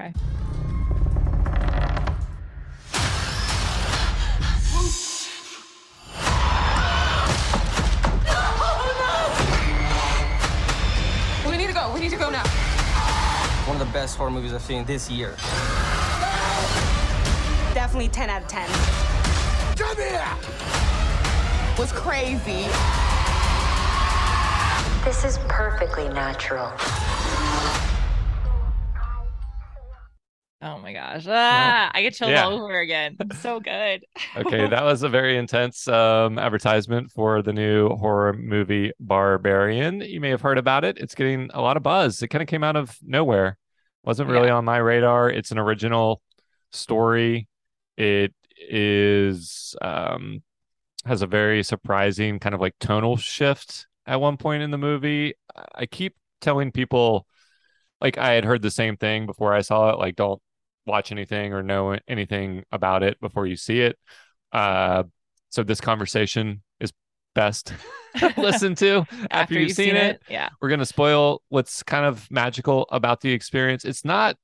Okay. We need to go. We need to go now. One of the best horror movies I've seen this year. Definitely 10 out of 10. Come here. Was crazy. This is perfectly natural. My gosh. Ah, I get chills Yeah. all over again. It's so good. Okay, that was a very intense um, advertisement for the new horror movie Barbarian. You may have heard about it. It's getting a lot of buzz. It kind of came out of nowhere. Wasn't really on my radar. It's an original story. It is um, has a very surprising kind of like tonal shift at one point in the movie. I keep telling people like I had heard the same thing before I saw it. Like, don't watch anything or know anything about it before you see it. Uh, so this conversation is best listened to after, you've, seen, it. Yeah. We're gonna spoil what's kind of magical about the experience. It's not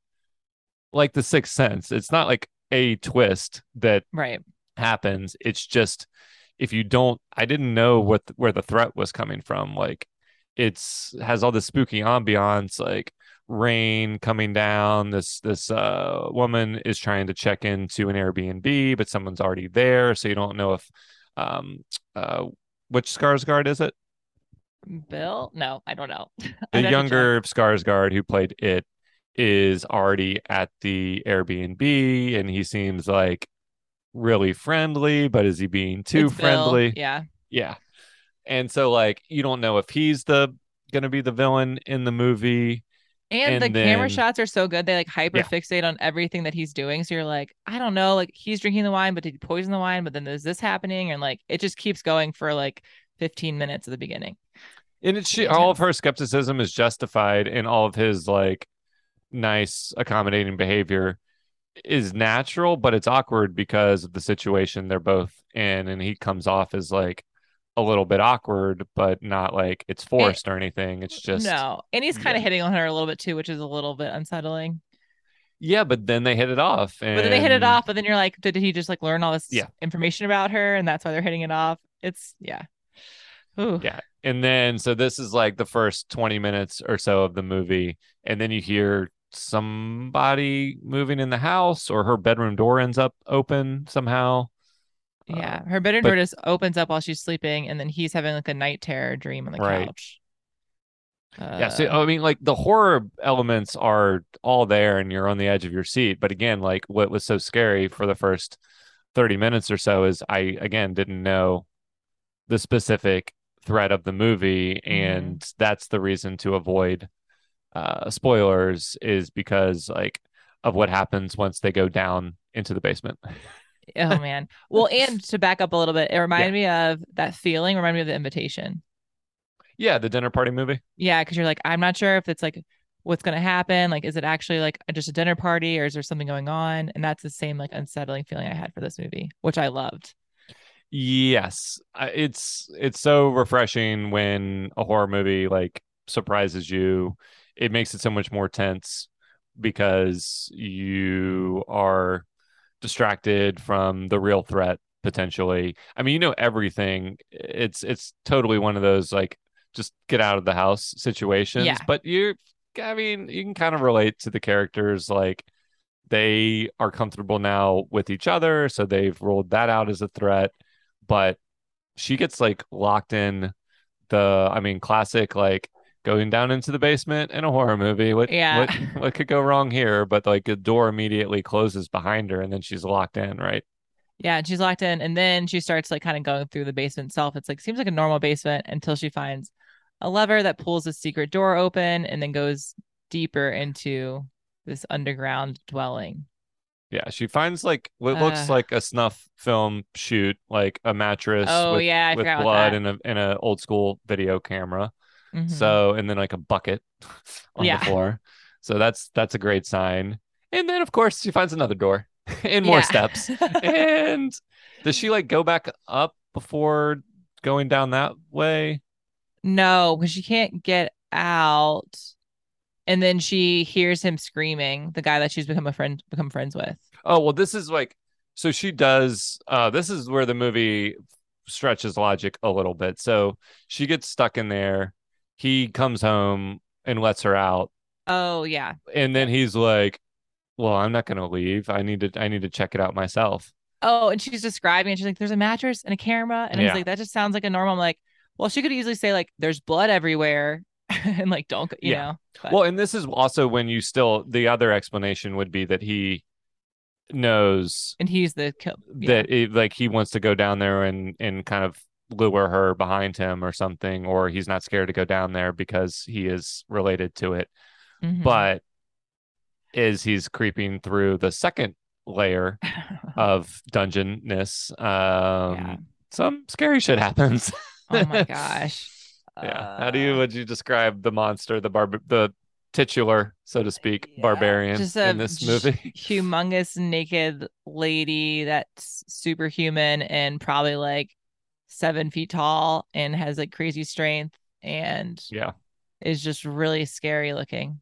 like the sixth sense. It's not like a twist that Right. happens. It's just if you don't I didn't know what where the threat was coming from. Like it's has all this spooky ambiance, like rain coming down. This this uh woman is trying to check into an Airbnb, but someone's already there, so you don't know if um uh which Skarsgård is it? Bill? No, I don't know. The younger Skarsgård who played it is already at the Airbnb and he seems like really friendly, but is he being too It's Bill. friendly? Yeah. Yeah. And so like you don't know if he's the gonna be the villain in the movie. And, the And camera shots are so good. They like hyper fixate on everything that he's doing. So you're like, I don't know, like he's drinking the wine, but did he poison the wine? But then there's this happening, and like it just keeps going for like 15 minutes at the beginning. And it's she, all of her skepticism is justified and all of his like nice accommodating behavior is natural, but it's awkward because of the situation they're both in and he comes off as like a little bit awkward, but not like it's eh, forced or anything. It's just no, and he's kind yeah. of hitting on her a little bit too, which is a little bit unsettling. Yeah, but then they hit it off. And But then they hit it off, but then you're like, did he just like learn all this Yeah. information about her, and that's why they're hitting it off? It's yeah. Ooh. Yeah. And then so this is like the first 20 minutes or so of the movie. And then you hear somebody moving in the house or her bedroom door ends up open somehow. Yeah, her bedroom but- door just opens up while she's sleeping, and then he's having like a night terror dream on the Right. couch. yeah. So Uh, I mean, like the horror elements are all there and you're on the edge of your seat. But again, like what was so scary for the first 30 minutes or so is I again didn't know the specific threat of the movie. And that's the reason to avoid uh spoilers is because like of what happens once they go down into the basement. oh man. Well, and to back up a little bit, it reminded me of that feeling. Reminded me of the invitation. Yeah, the dinner party movie. Yeah, because you're like, I'm not sure if it's like what's gonna happen. Like, is it actually like just a dinner party, or is there something going on? And that's the same like unsettling feeling I had for this movie, which I loved. Yes, it's it's so refreshing when a horror movie like surprises you. It makes it so much more tense because you are distracted from the real threat potentially. I mean, you know everything. It's it's totally one of those like just get out of the house situations, Yeah. but you're I mean, you can kind of relate to the characters like they are comfortable now with each other, so they've ruled that out as a threat. But she gets like locked in the, I mean, classic like going down into the basement in a horror movie. What, Yeah. what, what could go wrong here? But like the door immediately closes behind her, and then she's locked in, right? Yeah, and she's locked in, and then she starts like kind of going through the basement itself. It's like seems like a normal basement until she finds a lever that pulls a secret door open, and then goes deeper into this underground dwelling. Yeah, she finds like what looks Uh. like a snuff film shoot, like a mattress Oh, with, yeah, with blood and a and a old school video camera. Mhm. So and then like a bucket on Yeah. the floor. So that's that's a great sign. And then of course she finds another door and more Yeah. steps. and does she like go back up before going down that way? No, because she can't get out. and then she hears him screaming, the guy that she's become a friend become friends with. Oh well, this is like so she does. Uh, this is where the movie stretches logic a little bit. So she gets stuck in there. He comes home and lets her out, Oh yeah. and then he's like, "Well, I'm not gonna leave. I need to. I need to check it out myself." Oh, and she's describing and She's like, there's a mattress and a camera. And I Yeah. was like, that just sounds like a normal. I'm like, well, she could easily say, like, there's blood everywhere. and like, don't, you Yeah. know. But- Well, and this is also when you still the other explanation would be that he knows and he's the. Yeah. that it, like he wants to go down there and and kind of lure her behind him or something, or he's not scared to go down there because he is related to it. Mhm. But as he's creeping through the second layer of dungeonness, um, Yeah. some scary shit happens. oh my gosh. yeah. How do you Uh, would you describe the monster, the barb, the titular, so to speak, yeah, barbarian a in this movie? humongous naked lady that's superhuman and probably like seven feet tall and has like crazy strength and yeah. is just really scary looking.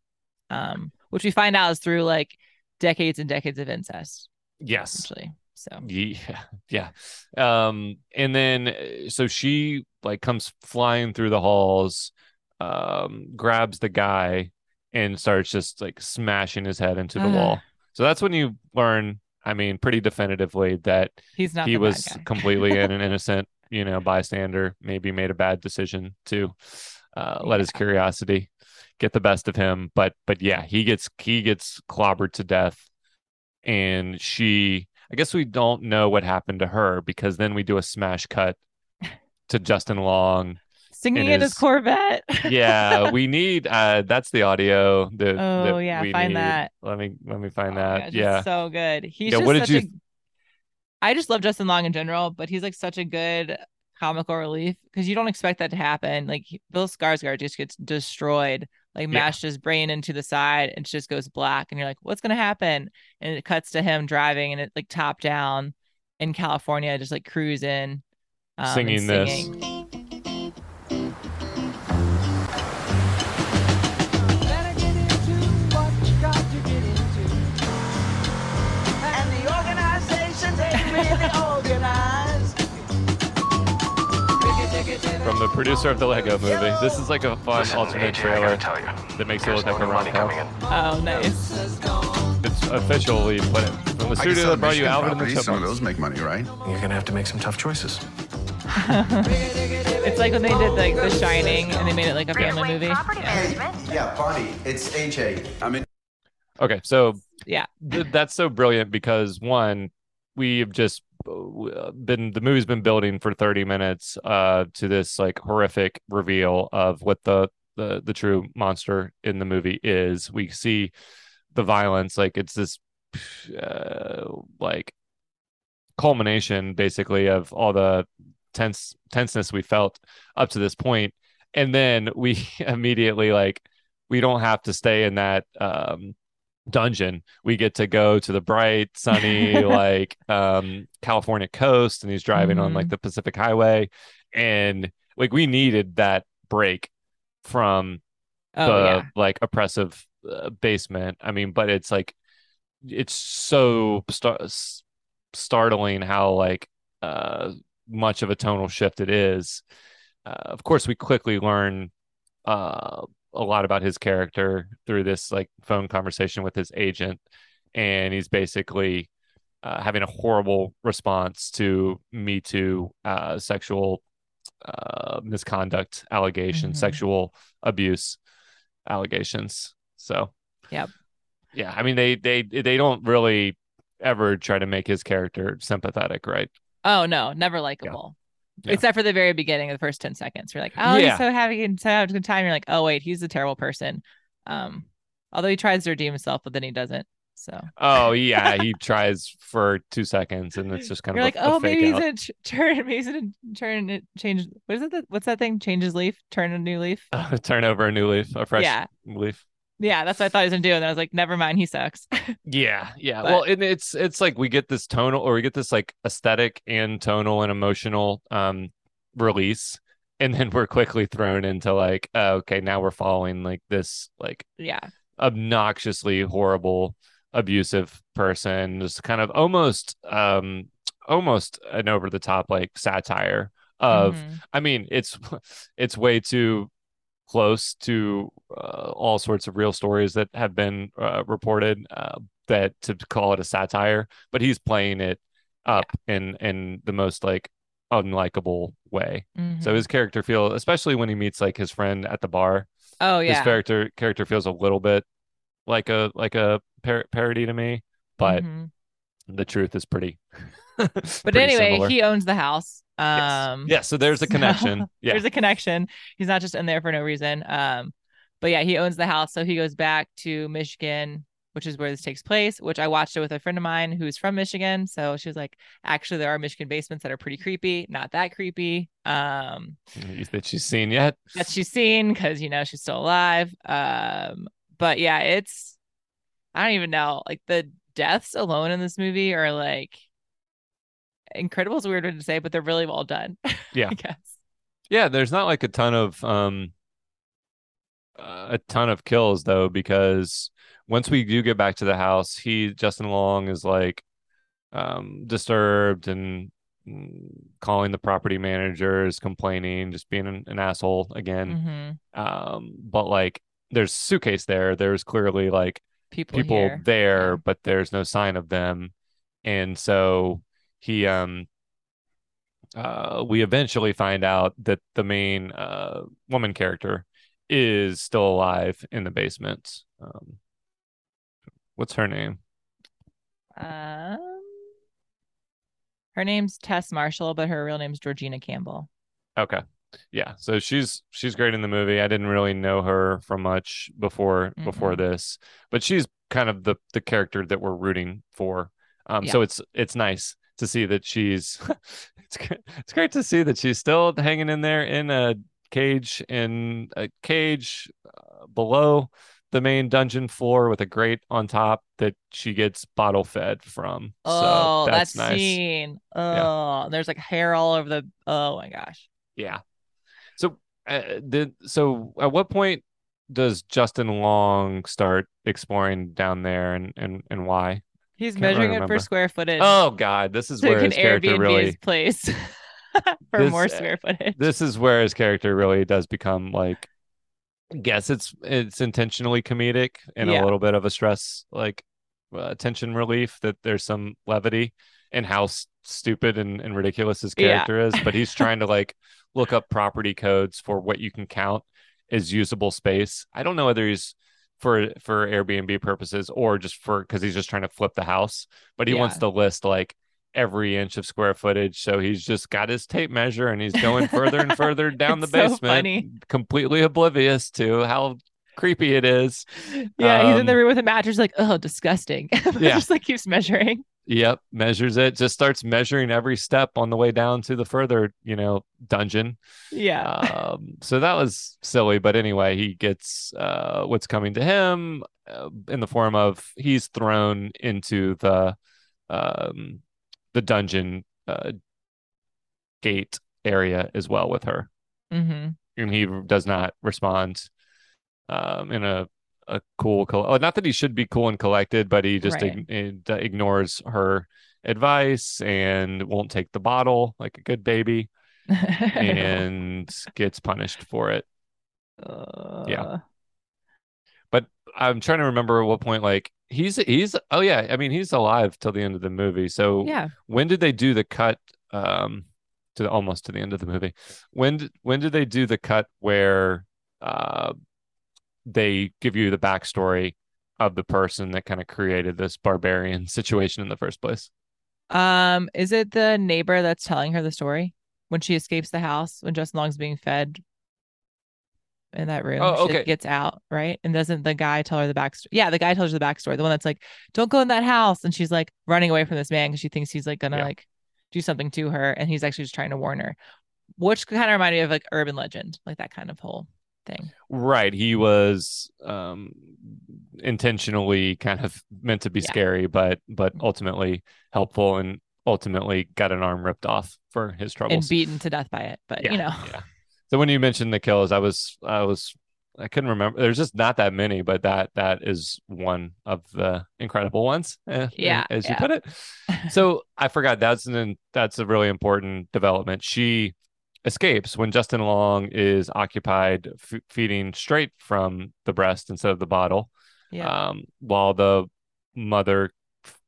Um, which we find out is through like decades and decades of incest, Yes. essentially. So Yeah, yeah. Um, and then uh, so she like comes flying through the halls, um, grabs the guy and starts just like smashing his head into the Ugh. wall. So that's when you learn, I mean, pretty definitively that he's not he was completely an innocent, you know, bystander, maybe made a bad decision to uh, let his curiosity get the best of him. But but yeah, he gets he gets clobbered to death. And she I guess we don't know what happened to her because then we do a smash cut to Justin Long. Singing in his his- Corvette. Yeah, we need uh that's the audio that, Oh, that yeah, find need. that. Let me let me find Oh that. gosh, yeah. so good. He's Yeah, just what did such you a. I just love Justin Long in general, but he's like such a good comical relief because you don't expect that to happen. Like Bill Skarsgård just gets destroyed, like Yeah. mashed his brain into the side and just goes black, and you're like, what's gonna happen? And it cuts to him driving and it like top down in California, just like cruising, um, and Singing this. From the producer of the Lego movie. This is like a fun Listen, alternate AJ, I trailer gotta tell you, that makes it there's look like a new rom-com. coming in. Oh, nice. It's officially put it from the I can studio that brought you Michigan Alvin and the properties. Some of those make money, right? You're gonna have to make some tough choices. It's like when they did like The Shining and they made it like a family movie. Property management. Yeah, Bonnie, it's AJ. I'm in. Okay, so Yeah. th- that's so brilliant because one, we've just been the movie's been building for 30 minutes uh to this like horrific reveal of what the the the true monster in the movie is. We see the violence like it's this uh, like culmination basically of all the tense tenseness we felt up to this point and then we immediately like we don't have to stay in that um dungeon we get to go to the bright sunny like um california coast and he's driving on like Mhm. the pacific highway and like we needed that break from Oh the yeah. like oppressive uh, basement i mean but it's like it's so star- startling how like uh much of a tonal shift it is uh, of course we quickly learn uh a lot about his character through this like phone conversation with his agent and he's basically uh, having a horrible response to me too uh sexual uh misconduct allegations Mhm. sexual abuse allegations so yeah, yeah i mean they they they don't really ever try to make his character sympathetic right Oh no, never likable. Yeah. Except for the very beginning, of the first 10 seconds. You're like, oh, Yeah. he's so happy and so having a good time. You're like, oh wait, he's a terrible person. Um, although he tries to redeem himself, but then he doesn't. So oh yeah he tries for two seconds and it's just kind you're of like, a, a oh, fake maybe he's gonna ch- turn, maybe he's gonna turn it, change. What is it? That, what's that thing? Changes leaf, turn a new leaf. turn over a new leaf a fresh Yeah. leaf Yeah, that's what I thought he was gonna do. And then I was like, never mind, he sucks. Yeah, yeah. But- well, and it's it's like we get this tonal or we get this like aesthetic and tonal and emotional um release and then we're quickly thrown into like, uh, okay, now we're following like this like Yeah. obnoxiously horrible, abusive person, just kind of almost um almost an over the top like satire of Mhm. I mean, it's it's way too close to uh, all sorts of real stories that have been uh, reported uh, that to call it a satire, but he's playing it up in in the most like unlikable way. So Mhm. his character feel, especially when he meets like his friend at the bar, Oh yeah. his character character feels a little bit like a like a par- parody to me, but Mhm. the truth is pretty. But anyway, similar. he owns the house. Yes. Um yeah, so there's a so connection. Yeah. There's a connection. He's not just in there for no reason. Um, but yeah, he owns the house. So he goes back to Michigan, which is where this takes place, which I watched it with a friend of mine who's from Michigan. So she was like, actually, there are Michigan basements that are pretty creepy, not that creepy. Um, that she's seen yet. that she's seen because you know she's still alive. Um, but yeah, it's I don't even know. Like the deaths alone in this movie are like incredible. Is a weird word to say, but they're really well done. Yeah. I guess. Yeah, there's not like a ton of um uh, a ton of kills though because once we do get back to the house, he Justin Long is like um disturbed and mm, calling the property managers, complaining, just being an, an asshole again. hmm Um but like there's suitcase there. There's clearly like People, people there, Yeah. but there's no sign of them. And so he um uh we eventually find out that the main uh woman character is still alive in the basement. Um what's her name? Um, her name's Tess Marshall, but her real name's Georgina Campbell. Okay. Yeah. So she's she's great in the movie. I didn't really know her from much before before Mm-mm. this, but she's kind of the the character that we're rooting for. Um so it's it's nice to see that she's it's it's great to see that she's still hanging in there in a cage in a cage uh, below the main dungeon floor with a grate on top that she gets bottle fed from. Oh, so that's that nice. scene. Oh, there's like hair all over the. Oh my gosh. Yeah. So, uh, did so at what point does Justin Long start exploring down there, and and and why? He's Can't really measuring it remember. for square footage. Oh God, this is so he where his character Airbnb really. his place for This- more square footage. This is where his character really does become like. I guess it's it's intentionally comedic and Yeah. a little bit of a stress like uh, tension relief that there's some levity in how stupid and, and ridiculous his Yeah. character is but he's trying to like look up property codes for what you can count as usable space i don't know whether he's for for airbnb purposes or just for because he's just trying to flip the house but he wants to list like every inch of square footage so he's just got his tape measure and he's going further and further down the so basement funny. completely oblivious to how creepy it is Yeah, he's in the Um, room with a mattress, like, oh, disgusting. Yeah. just like keeps measuring. Yep, measures it. Just starts measuring every step on the way down to the further, you know, dungeon. Yeah. Um, so that was silly, but anyway, he gets uh, what's coming to him uh, in the form of he's thrown into the um, the dungeon uh, gate area as well with her, hmm and he does not respond um, in a a cool, oh, not that he should be cool and collected, but he just Right. ig- ig- ignores her advice and won't take the bottle like a good baby and gets punished for it. yeah. But I'm trying to remember at what point like he's he's oh yeah, I mean he's alive till the end of the movie. So Yeah. when did they do the cut um to the, almost to the end of the movie? When did, when did they do the cut where uh they give you the backstory of the person that kind of created this barbarian situation in the first place? Um, is it the neighbor that's telling her the story when she escapes the house when Justin Long's being fed in that room? Oh, She okay. gets out, right? And doesn't the guy tell her the backstory? Yeah, the guy tells her the backstory. The one that's like, "Don't go in that house," and she's like running away from this man because she thinks he's like gonna Yeah. like do something to her, and he's actually just trying to warn her. Which kind of reminded me of like urban legend, like that kind of whole thing. Right. He was um intentionally kind of meant to be Yeah. scary, but but ultimately helpful and ultimately got an arm ripped off for his troubles. and beaten to death by it. But yeah, you know, yeah. So when you mentioned the kills, I was I was I couldn't remember. There's just not that many, but that that is one of the incredible ones. eh, Yeah, as you put it. So I forgot that's an that's a really important development. She escapes when Justin Long is occupied f- feeding straight from the breast instead of the bottle, Yeah. um, while the mother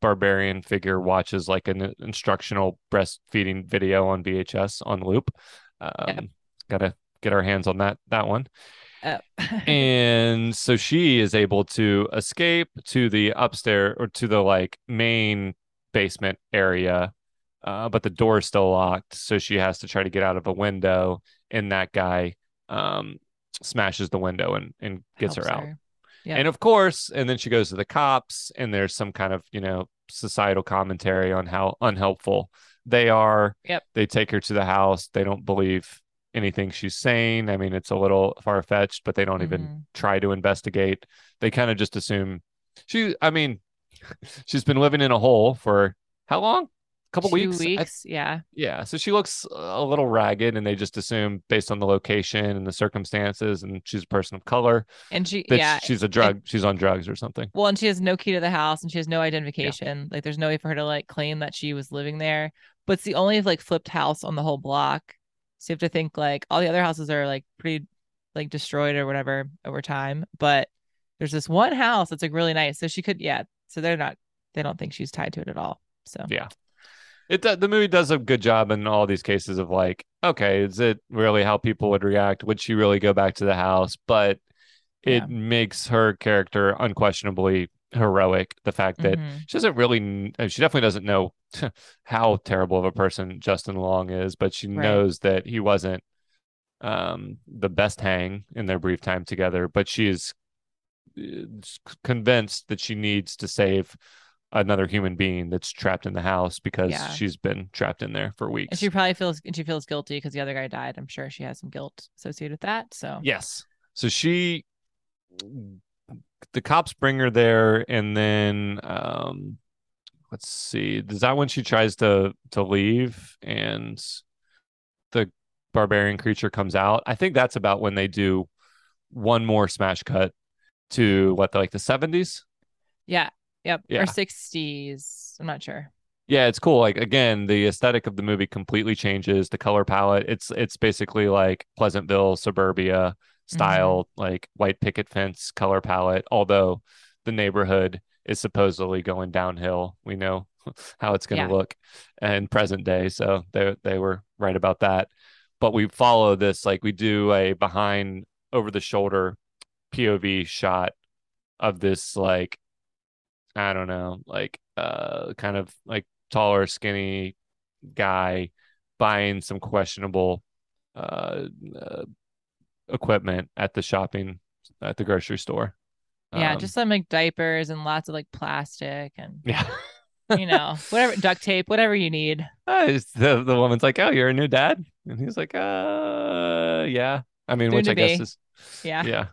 barbarian figure watches like an instructional breastfeeding video on VHS on loop. Um, Gotta get our hands on that that one Uh, and so she is able to escape to the upstairs or to the like main basement area uh, but the door is still locked so she has to try to get out of a window and that guy um, smashes the window and, and gets her helps out Yeah. and of course and then she goes to the cops and there's some kind of you know societal commentary on how unhelpful they are. Yep. they take her to the house. They don't believe anything she's saying. I mean it's a little far-fetched but they don't even Mhm. try to investigate. They kind of just assume she i mean she's been living in a hole for how long couple Two weeks I- yeah. yeah so she looks a little ragged and they just assume based on the location and the circumstances and she's a person of color And she, yeah. she's a drug she's on drugs or something Well, and she has no key to the house and she has no identification. Like there's no way for her to like claim that she was living there. But it's the only like flipped house on the whole block. So you have to think like all the other houses are like pretty like destroyed or whatever over time. But there's this one house that's like really nice. So she could, yeah. So they're not, they don't think she's tied to it at all. So Yeah. It the movie does a good job in all these cases of like, okay, is it really how people would react? Would she really go back to the house? But it Yeah. makes her character unquestionably heroic. The fact that Mhm. she doesn't really, uh, she definitely doesn't know how terrible of a person Justin Long is, but she Right. knows that he wasn't um, the best hang in their brief time together. But she is uh, convinced that she needs to save another human being that's trapped in the house because Yeah. she's been trapped in there for weeks. and she probably feels, and she feels guilty because the other guy died. I'm sure she has some guilt associated with that. So yes. So she the cops bring her there and then um let's see. Is that when she tries to to leave and the barbarian creature comes out? I think that's about when they do one more smash cut to what like the 70s. yeah. Yep. Yeah. Or 60s. I'm not sure. Yeah, it's cool. Like again, the aesthetic of the movie completely changes. The color palette. It's it's basically like Pleasantville suburbia mm-hmm. style, like white picket fence color palette. Although the neighborhood is supposedly going downhill. We know how it's going to Yeah. look in present day. So they they were right about that. But we follow this like we do a behind over the shoulder POV shot of this like I don't know, like uh kind of like taller, skinny guy buying some questionable uh, uh equipment at the shopping at the grocery store. Yeah. Um, just some like diapers and lots of like plastic and, yeah. you know, whatever, duct tape, whatever you need. Uh, the the woman's like, "Oh, you're a new dad," and he's like, "Uh, yeah." I mean, Soon which I guess is Yeah. yeah.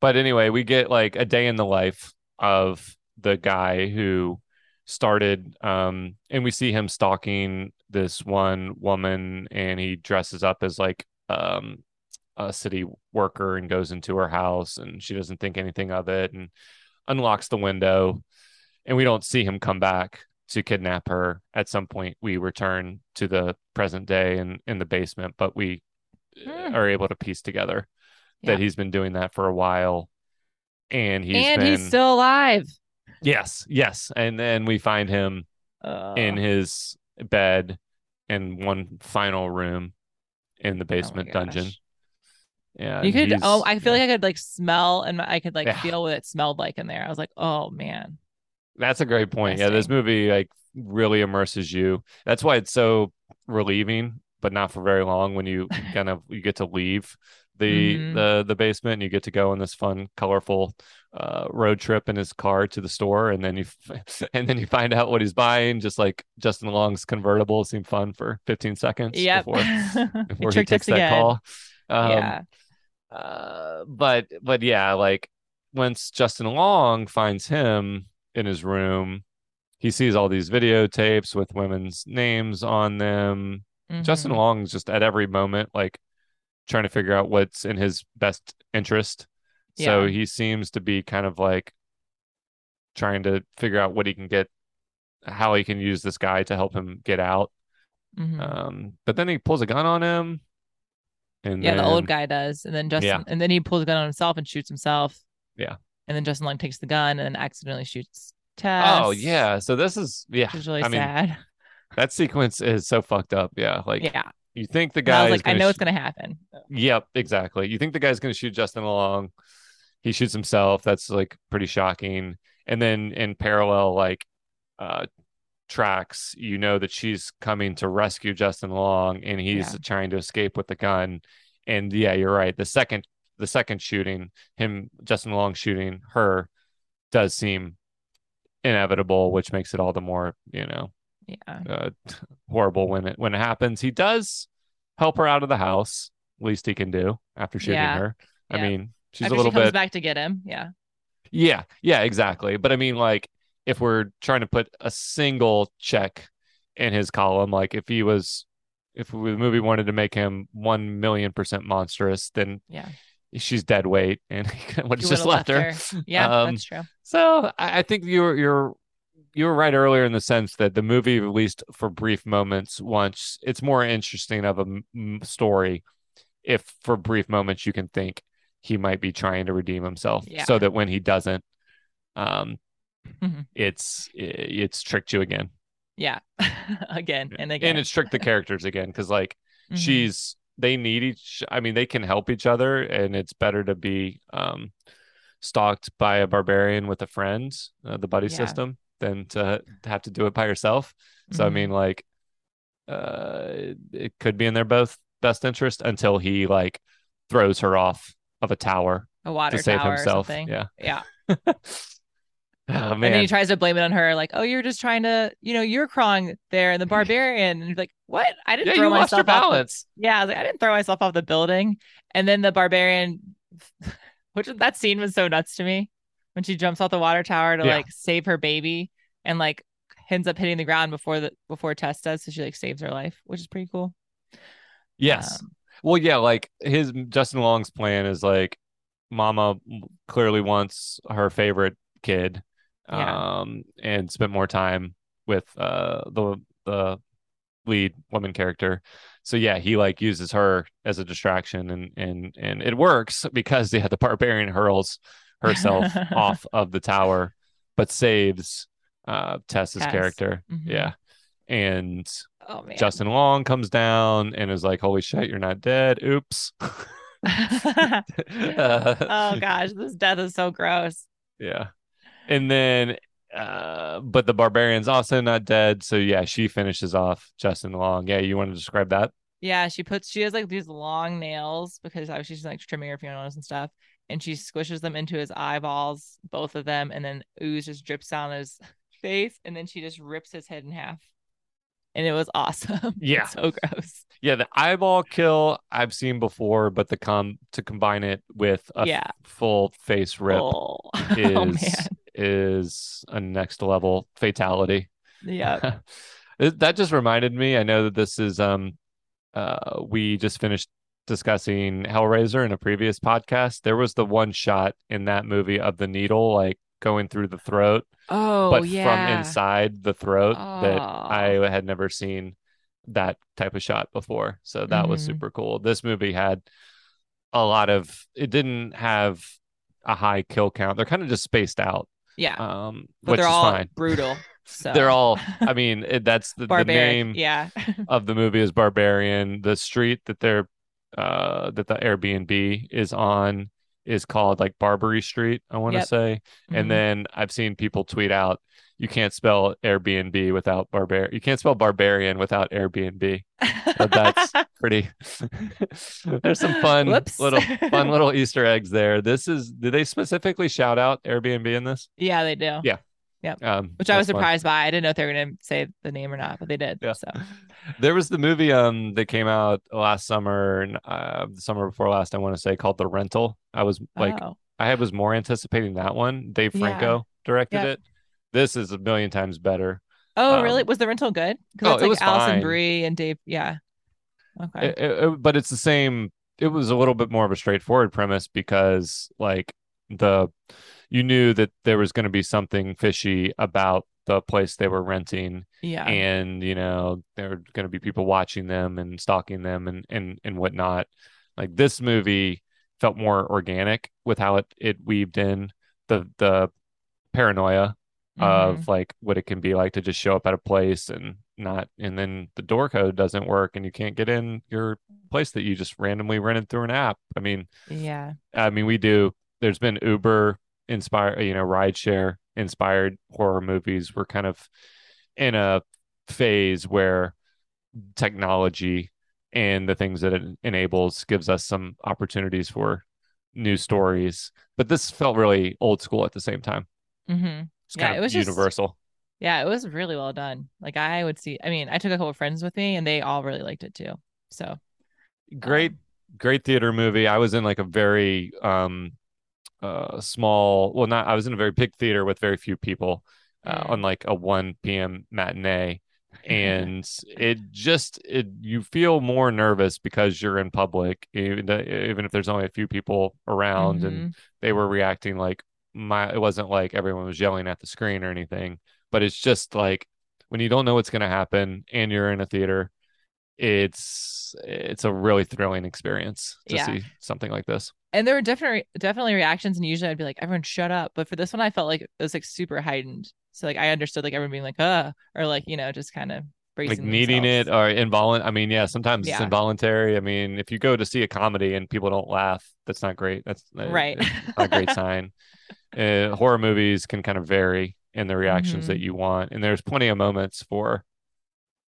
But anyway, we get like a day in the life of the guy who started um and we see him stalking this one woman and he dresses up as like um a city worker and goes into her house and she doesn't think anything of it and unlocks the window and we don't see him come back to kidnap her at some point we return to the present day and in the basement but we Hmm. are able to piece together Yeah. that he's been doing that for a while and he's and been he's still alive. Yes yes and then we find him Uh, in his bed in one final room in the oh basement dungeon yeah You could, oh, I feel yeah. like I could like smell and I could like Yeah. feel what it smelled like in there. I was like, oh man. That's a great point. Yeah, this movie like really immerses you. That's why it's so relieving, but not for very long when you kind of you get to leave the Mhm. the the basement and you get to go on this fun, colorful uh road trip in his car to the store and then you f- and then you find out what he's buying just like Justin Long's convertible seemed fun for 15 seconds Yep. before before he takes that again. call. Um, yeah. uh, but but yeah, like once Justin Long finds him in his room, he sees all these videotapes with women's names on them. Justin Mhm. Long's just at every moment like trying to figure out what's in his best interest. So he seems to be kind of like trying to figure out what he can get, how he can use this guy to help him get out. Mhm. Um, but then he pulls a gun on him. And yeah, the old guy does, and then Justin, Yeah. and then he pulls a gun on himself and shoots himself. Yeah. and then Justin Long takes the gun and accidentally shoots Tess. Oh yeah. So this is yeah. which is really I mean, sad. that sequence is so fucked up. Yeah. Like yeah, you think the I guy is like, I know sh- it's gonna happen. Yep, exactly. You think the guy's going to shoot Justin Long. He shoots himself. That's like pretty shocking. And then in parallel, like uh tracks, you know that she's coming to rescue Justin Long and he's Yeah. trying to escape with the gun. And yeah, you're right. The second the second shooting, him Justin Long shooting her does seem inevitable, which makes it all the more, you know, Yeah, uh, horrible when it when it happens. He does help her out of the house, least he can do after shooting Yeah. her. I Yeah. mean, she's After a little she comes bit back to get him. Yeah, yeah, yeah, exactly. But I mean, like, if we're trying to put a single check in his column, like if he was, if the movie wanted to make him one million percent monstrous, then yeah. she's dead weight, and would have just would've left her. Yeah, Um, that's true. So I, I think you're you're you were right earlier in the sense that the movie, at least for brief moments, once it's more interesting of a story if for brief moments you can think he might be trying to redeem himself, Yeah. so that when he doesn't, um, Mhm. it's it's tricked you again, Yeah, again and again. and it's tricked the characters again because like Mhm. she's they need each i mean they can help each other and it's better to be um stalked by a barbarian with a friend uh, the buddy Yeah. system than to have to do it by yourself so i Mhm. mean like uh it, it could be in their both best interest until he like throws her off of a tower a water to save tower himself or something. yeah yeah. oh And then he tries to blame it on her, like, "Oh, you're just trying to, you know, you're crawling there and the barbarian." And like, "What? I didn't yeah throw you lost your myself off the- balance Yeah, I like, I didn't throw myself off the building. And then the barbarian, which that scene was so nuts to me when she jumps off the water tower to Yeah. like save her baby and like ends up hitting the ground before the before Tess does, so she like saves her life, which is pretty cool. yes Um, Well, yeah, like his Justin Long's plan is like Mama clearly wants her favorite kid, Yeah. um, and spent more time with uh the the lead woman character. So yeah, he like uses her as a distraction, and and and it works because they yeah, the barbarian hurls herself off of the tower, but saves uh Tess's Tess. character. Mhm. Yeah, and oh. Justin Long comes down and is like, "Holy shit, you're not dead! Oops." oh Uh, gosh, this death is so gross. yeah, and then, uh, but the barbarian's also not dead, so yeah, she finishes off Justin Long. Yeah, you want to describe that? Yeah, she puts she has like these long nails because obviously she's like trimming her fingernails and stuff, and she squishes them into his eyeballs, both of them, and then ooze just drips down his face, and then she just rips his head in half, and it was awesome. Yeah. so gross. Yeah, the eyeball kill I've seen before, but the com to combine it with a Yeah. full face rip Oh, is oh is a next level fatality. yeah, that just reminded me. I know that this is um uh we just finished discussing Hellraiser in a previous podcast. There was the one shot in that movie of the needle like going through the throat, oh but yeah, from inside the throat that Oh. I had never seen that type of shot before. So that was Mhm. super cool. This movie had a lot of it didn't have a high kill count. They're kind of just spaced out. yeah, Um but which they're is all fine. brutal. So They're all I mean, it, that's the, the name Yeah, of the movie is Barbarian. The street that they're uh that the Airbnb is on is called like Barbary Street, I want to Yep. say. Mhm. And then I've seen people tweet out you can't spell Airbnb without barbar you can't spell barbarian without Airbnb. But that's pretty there's some fun Whoops. little fun little Easter eggs there. This is did they specifically shout out Airbnb in this? yeah, they do. Yeah. Yep. Um Which I was that's fun. surprised by. I didn't know if they were going to say the name or not, but they did. Yeah. So There was the movie um that came out last summer and uh the summer before last I want to say called The Rental. I was like oh. I was more anticipating that one. Dave Yeah. Franco directed Yep. it. This is a million times better. Oh, Um, really? Was the rental good? oh, Because it it's was like Alison fine. Brie and Dave. Yeah. Okay. It- it- it- but it's the same it was a little bit more of a straightforward premise because like the you knew that there was going to be something fishy about the place they were renting Yeah. and you know there are going to be people watching them and stalking them and and and whatnot like this movie felt more organic with how it it weaved in the the paranoia Mhm. of like what it can be like to just show up at a place and not and then the door code doesn't work and you can't get in your place that you just randomly rented through an app i mean yeah. I mean, we do. There's been Uber inspired, you know, rideshare inspired horror movies. We're kind of in a phase where technology and the things that it enables gives us some opportunities for new stories. But this felt really old school at the same time. hmm It's Yeah, it was just- universal. Yeah, it was really well done. Like I would see. I mean, I took a couple of friends with me, and they all really liked it too. So great um, great theater movie i was in like a very um uh small well not i was in a very big theater with very few people uh, Mm. on like a 1 p.m matinee and it just it you feel more nervous because you're in public even, even if there's only a few people around and mhm. they were reacting like my it wasn't like everyone was yelling at the screen or anything but it's just like when you don't know what's going to happen and you're in a theater it's it's a really thrilling experience to Yeah. see something like this and there were definitely definitely reactions, and usually I'd be like, "Everyone, shut up!" But for this one, I felt like it was like super heightened. So like I understood like everyone being like, "Uh," or like you know just kind of like needing it or involuntary i mean yeah sometimes it's involuntary i mean if you go to see a comedy and people don't laugh that's not great that's uh, Right. not a great sign uh, horror movies can kind of vary in the reactions that Mhm. you want and there's plenty of moments for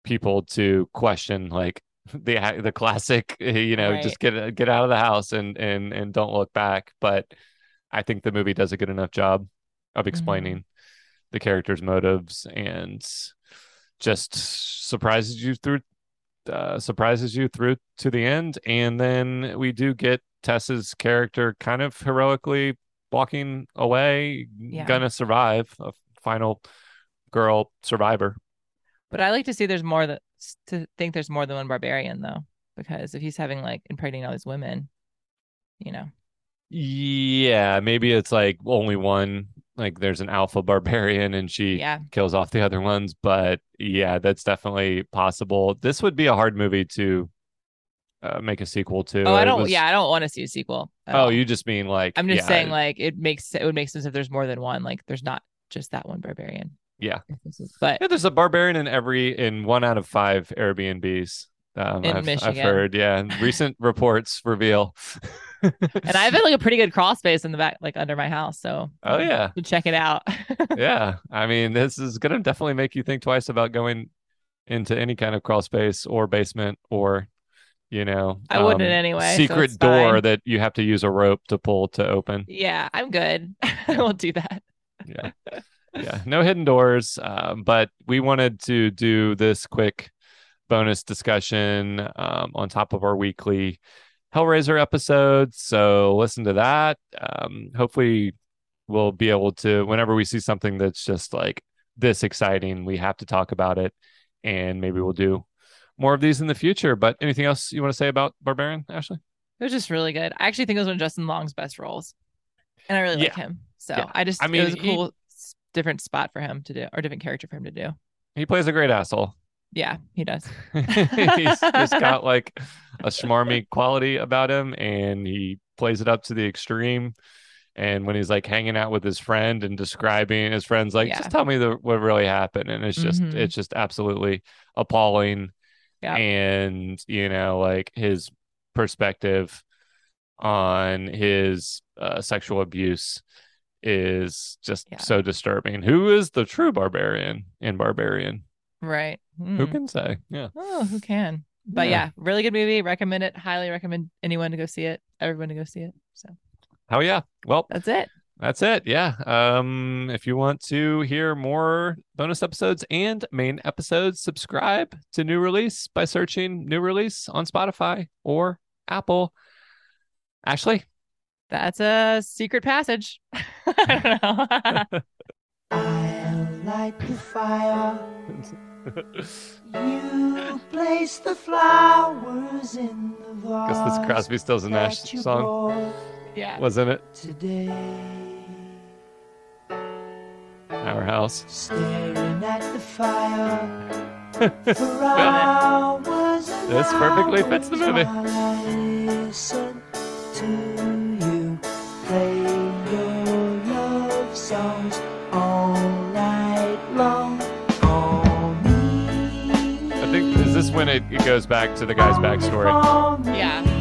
people to question like the the classic you know just get get out of the house and and and don't look back. But i think the movie does a good enough job of explaining the characters motives and just surprises you through uh, surprises you through to the end. And then we do get tessa's character kind of heroically walking away Yeah. gonna survive a final girl survivor But I like to see there's more that to think there's more than one barbarian though, because if he's having like impregnating all these women, you know, yeah maybe it's like only one like there's an alpha barbarian and she yeah, kills off the other ones but yeah that's definitely possible this would be a hard movie to uh, make a sequel to Oh, I don't. was- Yeah, I don't want to see a sequel. oh you just mean like I'm just yeah, saying, like, it makes it would make sense if there's more than one. Like, there's not just that one barbarian. Yeah. If this is- But Yeah, there's a barbarian in every in one out of five Airbnbs. Um, In I've, I've heard, yeah. Recent reports reveal. and I have like a pretty good crawl space in the back, like under my house. So Oh yeah, check it out. yeah. I mean, this is gonna definitely make you think twice about going into any kind of crawl space or basement or, you know, I wouldn't um, anyway, Secret it's door fine. that you have to use a rope to pull to open. yeah, I'm good. I won't do that. yeah yeah no hidden doors um, but we wanted to do this quick bonus discussion um, on top of our weekly hellraiser episode. so listen to that um, hopefully we'll be able to whenever we see something that's just like this exciting we have to talk about it and maybe we'll do more of these in the future but anything else you want to say about barbarian ashley It was just really good. I actually think it was one of Justin Long's best roles, and I really like him. So Yeah. I just, I mean, it was a he- cool, s- different spot for him to do, or different character for him to do. he plays a great asshole Yeah, he does. he's just got like a schmarmy quality about him and he plays it up to the extreme and when he's like hanging out with his friend and describing his friends like Yeah. just tell me the what really happened and it's just Mhm. it's just absolutely appalling Yeah. and you know like his perspective on his uh, sexual abuse is just Yeah. so disturbing who is the true barbarian in barbarian Right. who Hmm. can say yeah Oh, who can? But Yeah. yeah. really good movie. Recommend it. Highly recommend anyone to go see it. Everyone to go see it. So Oh yeah. Well, that's it. that's it. Yeah. Um, if you want to hear more bonus episodes and main episodes, subscribe to New Release by searching New Release on Spotify or Apple. Ashley, That's a secret passage. I don't know. I'll light the fire You place the flowers in the vase. Guess this Crosby, Stills, and Nash song Yeah. was in it. Today, Our house. staring at the fire for hours and This perfectly fits the hours movie. When it, it goes back to the guy's backstory. Yeah.